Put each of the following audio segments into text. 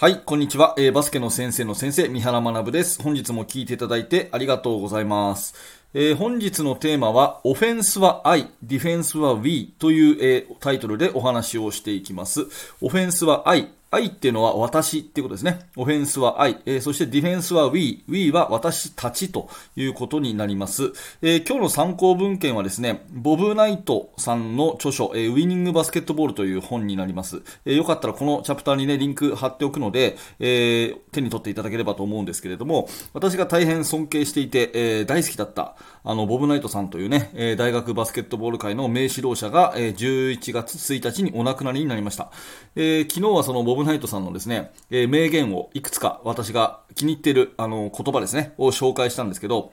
はい、こんにちは、えー、バスケの先生の先生、三原学です。本日も聞いていただいてありがとうございます。えー、本日のテーマは、オフェンスは I、ディフェンスは We という、えー、タイトルでお話をしていきます。オフェンスは I、愛っていうのは私っていうことですね。オフェンスは愛、えー、そしてディフェンスは we、we は私たちということになります。えー、今日の参考文献はですね、ボブ・ナイトさんの著書、えー、ウィニング・バスケットボールという本になります。えよかったらこのチャプターにね、リンク貼っておくので、え手に取っていただければと思うんですけれども、私が大変尊敬していて、え大好きだった、あの、ボブ・ナイトさんというね、え大学バスケットボール界の名指導者が、え11月1日にお亡くなりになりました。え昨日はそのボブ・ブナイトさんのですね、えー、名言をいくつか私が気に入っている、あの、言葉ですね、を紹介したんですけど、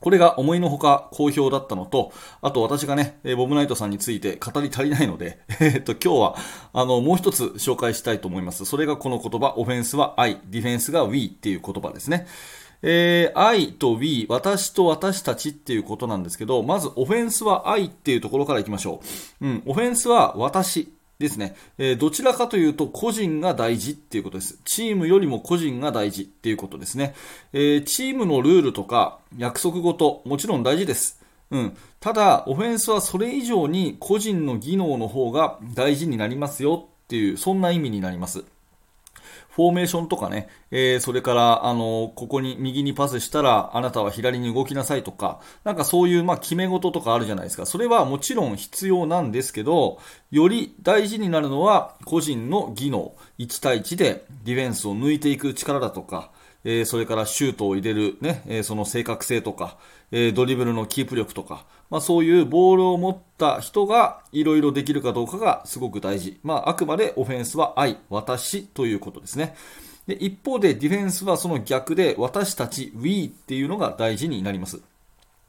これが思いのほか好評だったのと、あと私がね、ボブナイトさんについて語り足りないので、えっと、今日は、あの、もう一つ紹介したいと思います。それがこの言葉、オフェンスは I、ディフェンスが We っていう言葉ですね。えー、I と We、私と私たちっていうことなんですけど、まずオフェンスは I っていうところから行きましょう。うん、オフェンスは私。ですね、えー、どちらかというと個人が大事っていうことです。チームよりも個人が大事っていうことですね。えー、チームのルールとか約束事、もちろん大事です。うん。ただ、オフェンスはそれ以上に個人の技能の方が大事になりますよっていう、そんな意味になります。フォーメーションとかね、えー、それから、あの、ここに右にパスしたら、あなたは左に動きなさいとか、なんかそういう、まあ、決め事とかあるじゃないですか。それはもちろん必要なんですけど、より大事になるのは、個人の技能、1対1でディフェンスを抜いていく力だとか、えー、それからシュートを入れるね、えー、その正確性とか、えー、ドリブルのキープ力とか、まあ、そういうボールを持った人がいろいろできるかどうかがすごく大事。まあ、あくまでオフェンスは愛、私ということですね。で一方でディフェンスはその逆で私たち、we っていうのが大事になります。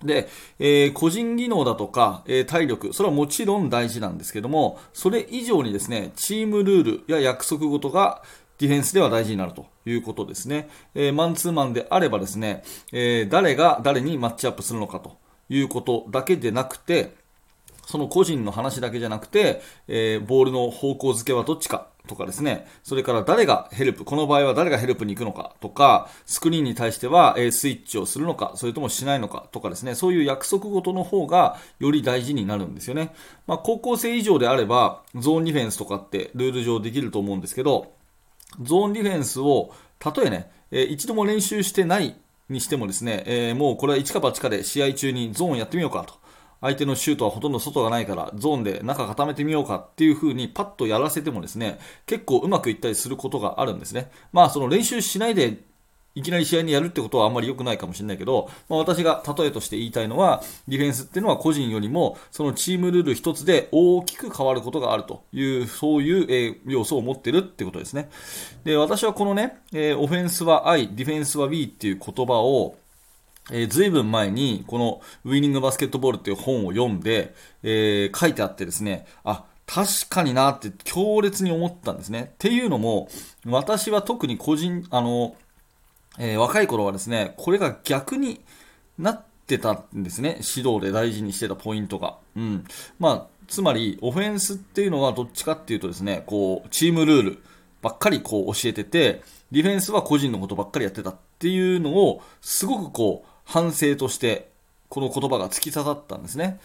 で、えー、個人技能だとか、えー、体力、それはもちろん大事なんですけども、それ以上にですね、チームルールや約束事がディフェンスでは大事になるということですね。えー、マンツーマンであればですね、えー、誰が誰にマッチアップするのかということだけでなくて、その個人の話だけじゃなくて、えー、ボールの方向付けはどっちかとかですね、それから誰がヘルプ、この場合は誰がヘルプに行くのかとか、スクリーンに対しては、え、スイッチをするのか、それともしないのかとかですね、そういう約束事の方がより大事になるんですよね。まあ、高校生以上であれば、ゾーンディフェンスとかってルール上できると思うんですけど、ゾーンディフェンスを、たとえね、えー、一度も練習してないにしてもですね、えー、もうこれは一か八かで試合中にゾーンやってみようかと。相手のシュートはほとんど外がないから、ゾーンで中固めてみようかっていう風にパッとやらせてもですね、結構うまくいったりすることがあるんですね。まあその練習しないでいきなり試合にやるってことはあんまり良くないかもしれないけど、まあ、私が例えとして言いたいのは、ディフェンスっていうのは個人よりも、そのチームルール一つで大きく変わることがあるという、そういう、え、要素を持ってるってことですね。で、私はこのね、え、オフェンスは I、ディフェンスは We っていう言葉を、えー、ずいぶん前に、このウィニングバスケットボールっていう本を読んで、えー、書いてあってですね、あ、確かになって強烈に思ったんですね。っていうのも、私は特に個人、あの、えー、若い頃はですね、これが逆になってたんですね。指導で大事にしてたポイントが。うん。まあ、つまり、オフェンスっていうのはどっちかっていうとですね、こう、チームルールばっかりこう教えてて、ディフェンスは個人のことばっかりやってたっていうのを、すごくこう、反省として、この言葉が突き刺さったんですね。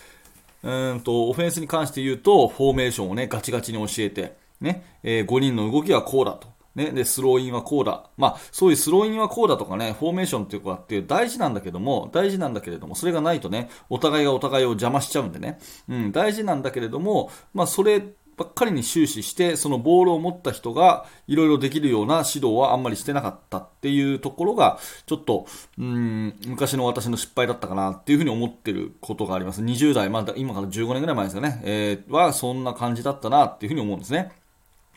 うんと、オフェンスに関して言うと、フォーメーションをね、ガチガチに教えて、ね、えー、5人の動きはこうだと。ね、で、スローインはこうだ。まあ、そういうスローインはこうだとかね、フォーメーションっていうかっていう大事なんだけども、大事なんだけれども、それがないとね、お互いがお互いを邪魔しちゃうんでね、うん、大事なんだけれども、まあ、そればっかりに終始して、そのボールを持った人がいろいろできるような指導はあんまりしてなかったっていうところが、ちょっと、うん、昔の私の失敗だったかなっていうふうに思ってることがあります。20代、まあ、今から15年ぐらい前ですよね、えー、はそんな感じだったなっていうふうに思うんですね。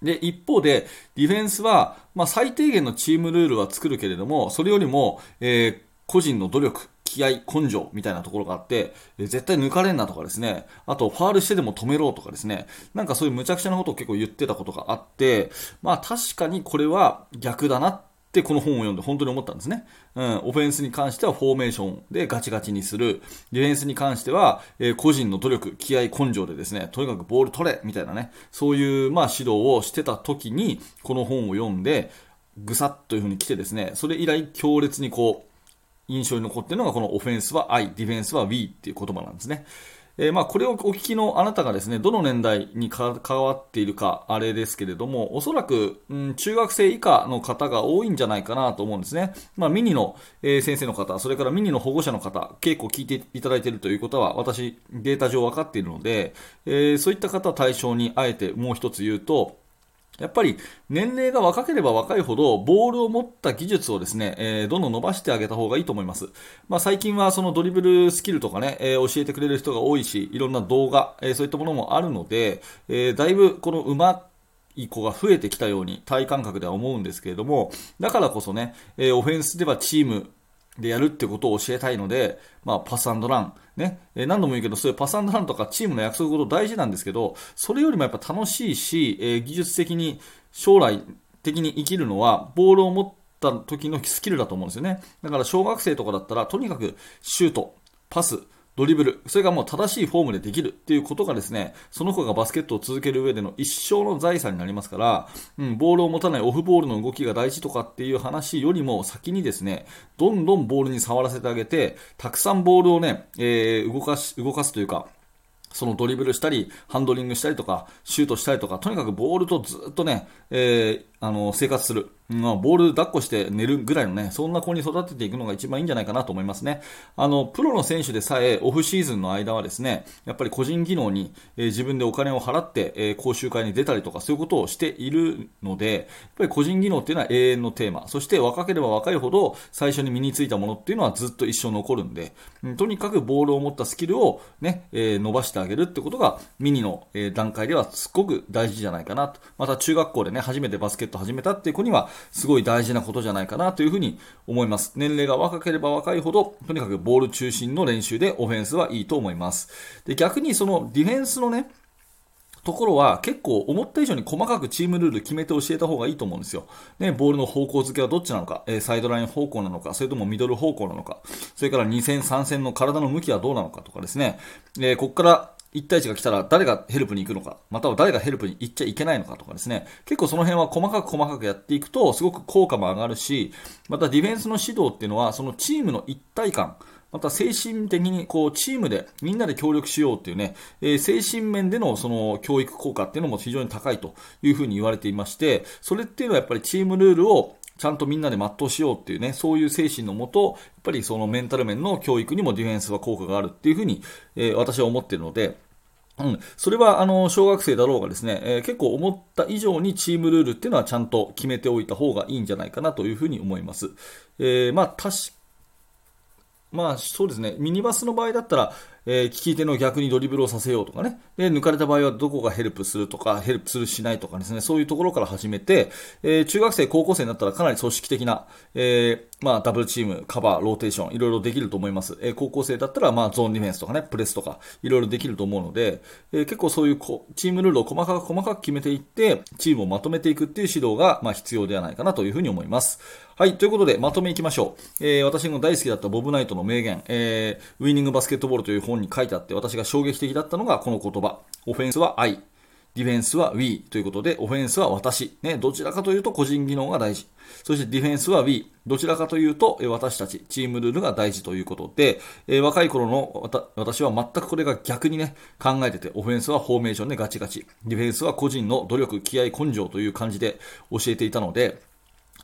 で、一方で、ディフェンスは、まあ、最低限のチームルールは作るけれども、それよりも、えー、個人の努力、気合、根性みたいなところがあって、え絶対抜かれんなとかですね、あと、ファールしてでも止めろとかですね、なんかそういう無茶苦茶なことを結構言ってたことがあって、まあ確かにこれは逆だなっっこの本を読んで本当に思ったんですね。うん、オフェンスに関してはフォーメーションでガチガチにする。ディフェンスに関しては、えー、個人の努力、気合、根性でですね、とにかくボール取れみたいなね、そういう、まあ、指導をしてた時に、この本を読んで、ぐさっという風に来てですね、それ以来強烈にこう、印象に残っているのがこのオフェンスは I、ディフェンスは We っていう言葉なんですね。えー、まあこれをお聞きのあなたがですね、どの年代に関わっているか、あれですけれども、おそらく、うん、中学生以下の方が多いんじゃないかなと思うんですね。まあミニの、えー、先生の方、それからミニの保護者の方、結構聞いていただいているということは、私、データ上分かっているので、えー、そういった方対象にあえてもう一つ言うと、やっぱり年齢が若ければ若いほどボールを持った技術をですね、えー、どんどん伸ばしてあげた方がいいと思います。まあ、最近はそのドリブルスキルとかね、えー、教えてくれる人が多いし、いろんな動画、えー、そういったものもあるので、えだいぶこのうまい子が増えてきたように体感覚では思うんですけれども、だからこそね、えオフェンスではチームでやるってことを教えたいので、まあ、パスラン、ね、え何度も言うけど、そういうパスランとかチームの約束事大事なんですけど、それよりもやっぱ楽しいし、えー、技術的に将来的に生きるのは、ボールを持った時のスキルだと思うんですよね。だから小学生とかだったら、とにかくシュート、パス、ドリブル、それがもう正しいフォームでできるっていうことがですね、その子がバスケットを続ける上での一生の財産になりますから、うん、ボールを持たないオフボールの動きが大事とかっていう話よりも先にですね、どんどんボールに触らせてあげて、たくさんボールをね、えー、動かし、動かすというか、そのドリブルしたり、ハンドリングしたりとか、シュートしたりとか、とにかくボールとずっとね、えー、あの、生活する。まあ、ボール抱っこして寝るぐらいのね、そんな子に育てていくのが一番いいんじゃないかなと思いますね。あの、プロの選手でさえ、オフシーズンの間はですね、やっぱり個人技能に、えー、自分でお金を払って、えー、講習会に出たりとか、そういうことをしているので、やっぱり個人技能っていうのは永遠のテーマ。そして若ければ若いほど、最初に身についたものっていうのはずっと一生残るんで、うん、とにかくボールを持ったスキルをね、えー、伸ばしてあげるってことが、ミニの、え段階ではすごく大事じゃないかなと。また中学校でね、初めてバスケット始めたっていう子には、すごい大事なことじゃないかなというふうに思います。年齢が若ければ若いほど、とにかくボール中心の練習でオフェンスはいいと思います。で、逆にそのディフェンスのね、ところは結構思った以上に細かくチームルール決めて教えた方がいいと思うんですよ。ね、ボールの方向付けはどっちなのか、え、サイドライン方向なのか、それともミドル方向なのか、それから2戦3戦の体の向きはどうなのかとかですね、えー、ここから1対1が来たら誰がヘルプに行くのか、または誰がヘルプに行っちゃいけないのかとかですね、結構その辺は細かく細かくやっていくと、すごく効果も上がるし、またディフェンスの指導っていうのは、そのチームの一体感、また精神的にこうチームでみんなで協力しようっていうね、えー、精神面でのその教育効果っていうのも非常に高いというふうに言われていまして、それっていうのはやっぱりチームルールをちゃんとみんなで全うしようっていうね、そういう精神のもと、やっぱりそのメンタル面の教育にもディフェンスは効果があるっていうふうに、えー、私は思っているので、うん、それはあの小学生だろうがですね、えー、結構思った以上にチームルールっていうのはちゃんと決めておいた方がいいんじゃないかなというふうに思います。えー、まあ、確まあそうですね、ミニバスの場合だったら、えー、利き手の逆にドリブルをさせようとかね、で、抜かれた場合はどこがヘルプするとか、ヘルプするしないとかですね、そういうところから始めて、えー、中学生、高校生になったらかなり組織的な、えー、まあ、ダブルチーム、カバー、ローテーション、いろいろできると思います。え、高校生だったら、まあ、ゾーンディフェンスとかね、プレスとか、いろいろできると思うので、え、結構そういうこチームルールを細かく細かく決めていって、チームをまとめていくっていう指導が、まあ、必要ではないかなというふうに思います。はい、ということで、まとめいきましょう。え、私の大好きだったボブナイトの名言、え、ウィニングバスケットボールという本本に書いてあって、私が衝撃的だったのがこの言葉。オフェンスは愛。ディフェンスは We ということで、オフェンスは私。ね、どちらかというと個人技能が大事。そしてディフェンスは We。どちらかというと、私たち、チームルールが大事ということで、え若い頃の私は全くこれが逆にね、考えてて、オフェンスはフォーメーションでガチガチ。ディフェンスは個人の努力、気合、根性という感じで教えていたので、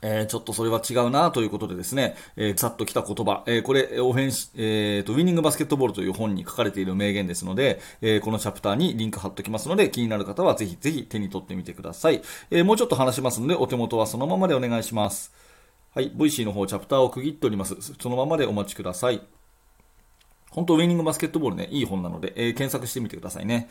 えー、ちょっとそれは違うなということでですね、えー、ざっと来た言葉、えー、これ、オフェンス、えーと、ウィニングバスケットボールという本に書かれている名言ですので、えー、このチャプターにリンク貼っておきますので、気になる方はぜひぜひ手に取ってみてください。えー、もうちょっと話しますので、お手元はそのままでお願いします。はい、 Voicy の方、チャプターを区切っております。そのままでお待ちください。本当、ウィニングバスケットボールね、いい本なので、えー、検索してみてくださいね。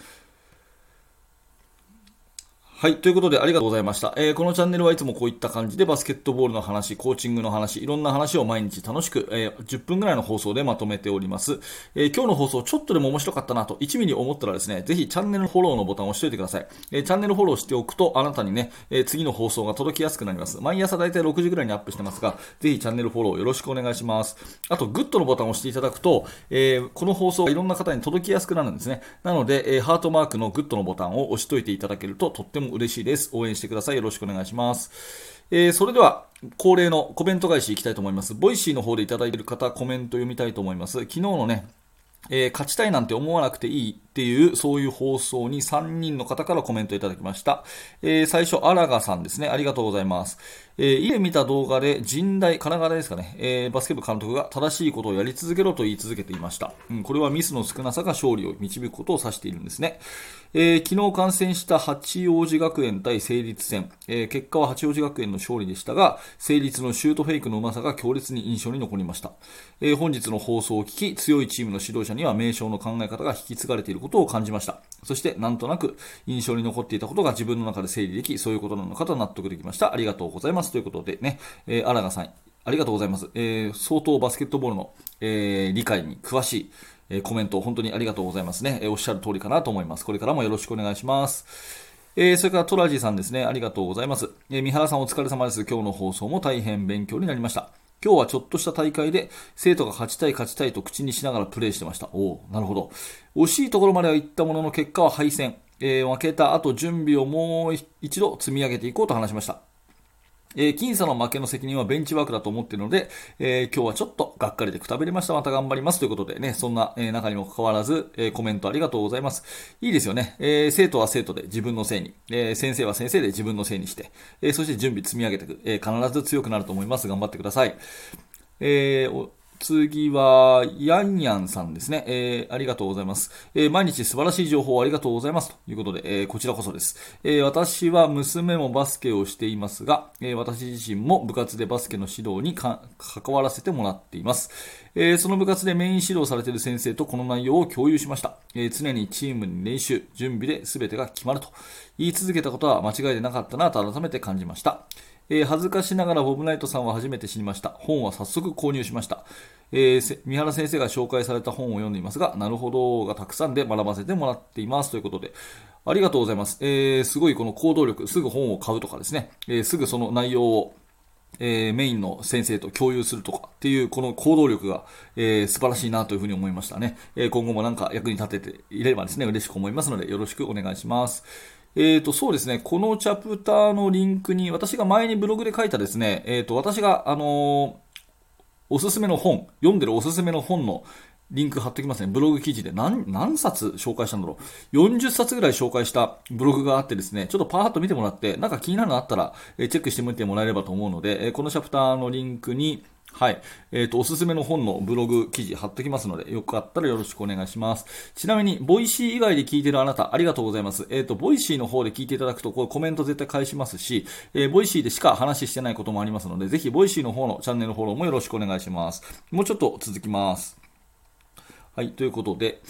はい。ということで、ありがとうございました。えー、このチャンネルはいつもこういった感じでバスケットボールの話、コーチングの話、いろんな話を毎日楽しく、えー、10分ぐらいの放送でまとめております。えー、今日の放送ちょっとでも面白かったなと1ミリ思ったらですね、ぜひチャンネルフォローのボタンを押しておいてください。え、チャンネルフォローしておくと、あなたにね、え、次の放送が届きやすくなります。毎朝だいたい6時ぐらいにアップしてますが、ぜひチャンネルフォローよろしくお願いします。あと、グッドのボタンを押していただくと、え、この放送がいろんな方に届きやすくなるんですね。なので、えー、ハートマークのグッドのボタンを押しといていただけるととっても嬉しいです。応援してください。よろしくお願いします。えー、それでは、恒例のコメント返しいきたいと思います。 Voicy の方でいただいている方、コメント読みたいと思います。昨日のね、えー、勝ちたいなんて思わなくていいっていう、そういう放送に3人の方からコメントいただきました。えー、最初、荒賀さんですね。ありがとうございます。えー、以前見た動画で、神大、神奈川ですかね、えー、バスケ部監督が正しいことをやり続けろと言い続けていました。うん、これはミスの少なさが勝利を導くことを指しているんですね。えー、昨日観戦した八王子学園対成立戦、えー、結果は八王子学園の勝利でしたが、成立のシュートフェイクのうまさが強烈に印象に残りました。えー、本日の放送を聞き、強いチームの指導者には名称の考え方が引き継がれていることを感じました。そして、なんとなく印象に残っていたことが自分の中で整理でき、そういうことなのかと納得できました。ありがとうございます。ということでね、えー、荒賀さん、ありがとうございます。えー、相当バスケットボールの、えー、理解に詳しい、えー、コメントを本当にありがとうございますね、えー。おっしゃる通りかなと思います。これからもよろしくお願いします。えー、それからトラジーさんですね。ありがとうございます。えー、三原さんお疲れ様です。今日の放送も大変勉強になりました。今日はちょっとした大会で生徒が勝ちたい勝ちたいと口にしながらプレーしてました。おおなるほど。惜しいところまでは行ったものの結果は敗戦。えー、負けた後準備をもう一度積み上げていこうと話しました。えー、僅差の負けの責任はベンチワークだと思っているので、えー、今日はちょっとがっかりでくたびれました。また頑張ります。ということでね、そんな、えー、中にもかかわらず、えー、コメントありがとうございます。いいですよね。えー、生徒は生徒で自分のせいに、えー、先生は先生で自分のせいにして、えー、そして準備積み上げていく。えー、必ず強くなると思います。頑張ってください。えー、次は、ヤンヤンさんですね。えー、ありがとうございます。えー、毎日素晴らしい情報をありがとうございます。ということで、えー、こちらこそです。えー、私は娘もバスケをしていますが、えー、私自身も部活でバスケの指導に関わらせてもらっています。えー、その部活でメイン指導されている先生とこの内容を共有しました。えー、常にチームに練習、準備で全てが決まると言い続けたことは間違いでなかったなと改めて感じました。えー、恥ずかしながらボブナイトさんは初めて知りました。本は早速購入しました。えー、三原先生が紹介された本を読んでいますが、なるほどがたくさんで学ばせてもらっていますということで、ありがとうございます。えー、すごいこの行動力、すぐ本を買うとかですね、え、すぐその内容をえー、メインの先生と共有するとかっていうこの行動力が、えー、素晴らしいなというふうに思いましたね。えー、今後もなんか役に立てていればですね、嬉しく思いますのでよろしくお願いします。えーと、そうですね、このチャプターのリンクに、私が前にブログで書いたですね、えーと、私が、あの、おすすめの本、読んでるおすすめの本のリンク貼ってきますね。ブログ記事で何、何冊紹介したんだろう。40冊ぐらい紹介したブログがあってですね、ちょっとパーッと見てもらって、なんか気になるのあったら、えチェックしてみてもらえればと思うので、えこのチャプターのリンクに、はい。えっ、ー、と、おすすめの本のブログ記事貼ってきますので、よかったらよろしくお願いします。ちなみに、 Voicy 以外で聞いてるあなた、ありがとうございます。えっ、ー、と、 Voicy の方で聞いていただくと、これコメント絶対返しますし、えー、 Voicy でしか話してないこともありますので、ぜひ、 Voicy の方のチャンネルフォローもよろしくお願いします。もうちょっと続きます。はい、ということで、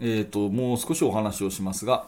えっ、と、もう少しお話をしますが、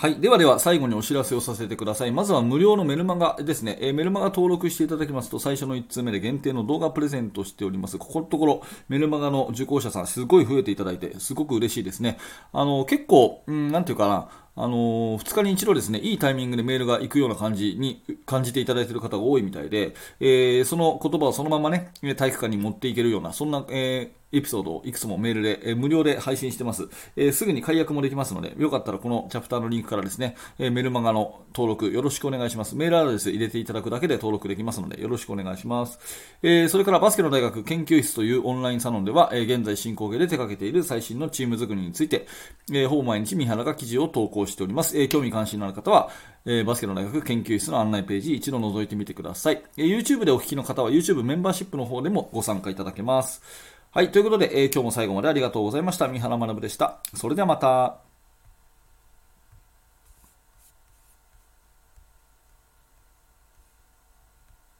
はい。ではでは、最後にお知らせをさせてください。まずは無料のメルマガですね。えー、メルマガ登録していただきますと、最初の1通目で限定の動画プレゼントしております。ここのところ、メルマガの受講者さん、すごい増えていただいて、すごく嬉しいですね。あの、結構、うん、なんていうかな、あの2日に一度ですね、いいタイミングでメールが行くような感じに感じていただいている方が多いみたいで、えー、その言葉をそのままね、体育館に持っていけるような、そんな、えーエピソードをいくつもメールで、えー、無料で配信してます、えー、すぐに解約もできますので、よかったらこのチャプターのリンクからですね、えー、メルマガの登録よろしくお願いします。メールアドレス入れていただくだけで登録できますので、よろしくお願いします。えそれからバスケの大学研究室というオンラインサロンでは、え現在進行形で手掛けている最新のチーム作りについて、えほぼ毎日三原が記事を投稿しております。え興味関心のある方は、えバスケの大学研究室の案内ページ一度覗いてみてください。え YouTube でお聞きの方は YouTube メンバーシップの方でもご参加いただけます。はい。ということで、えー、今日も最後までありがとうございました。三原学でした。それではまた。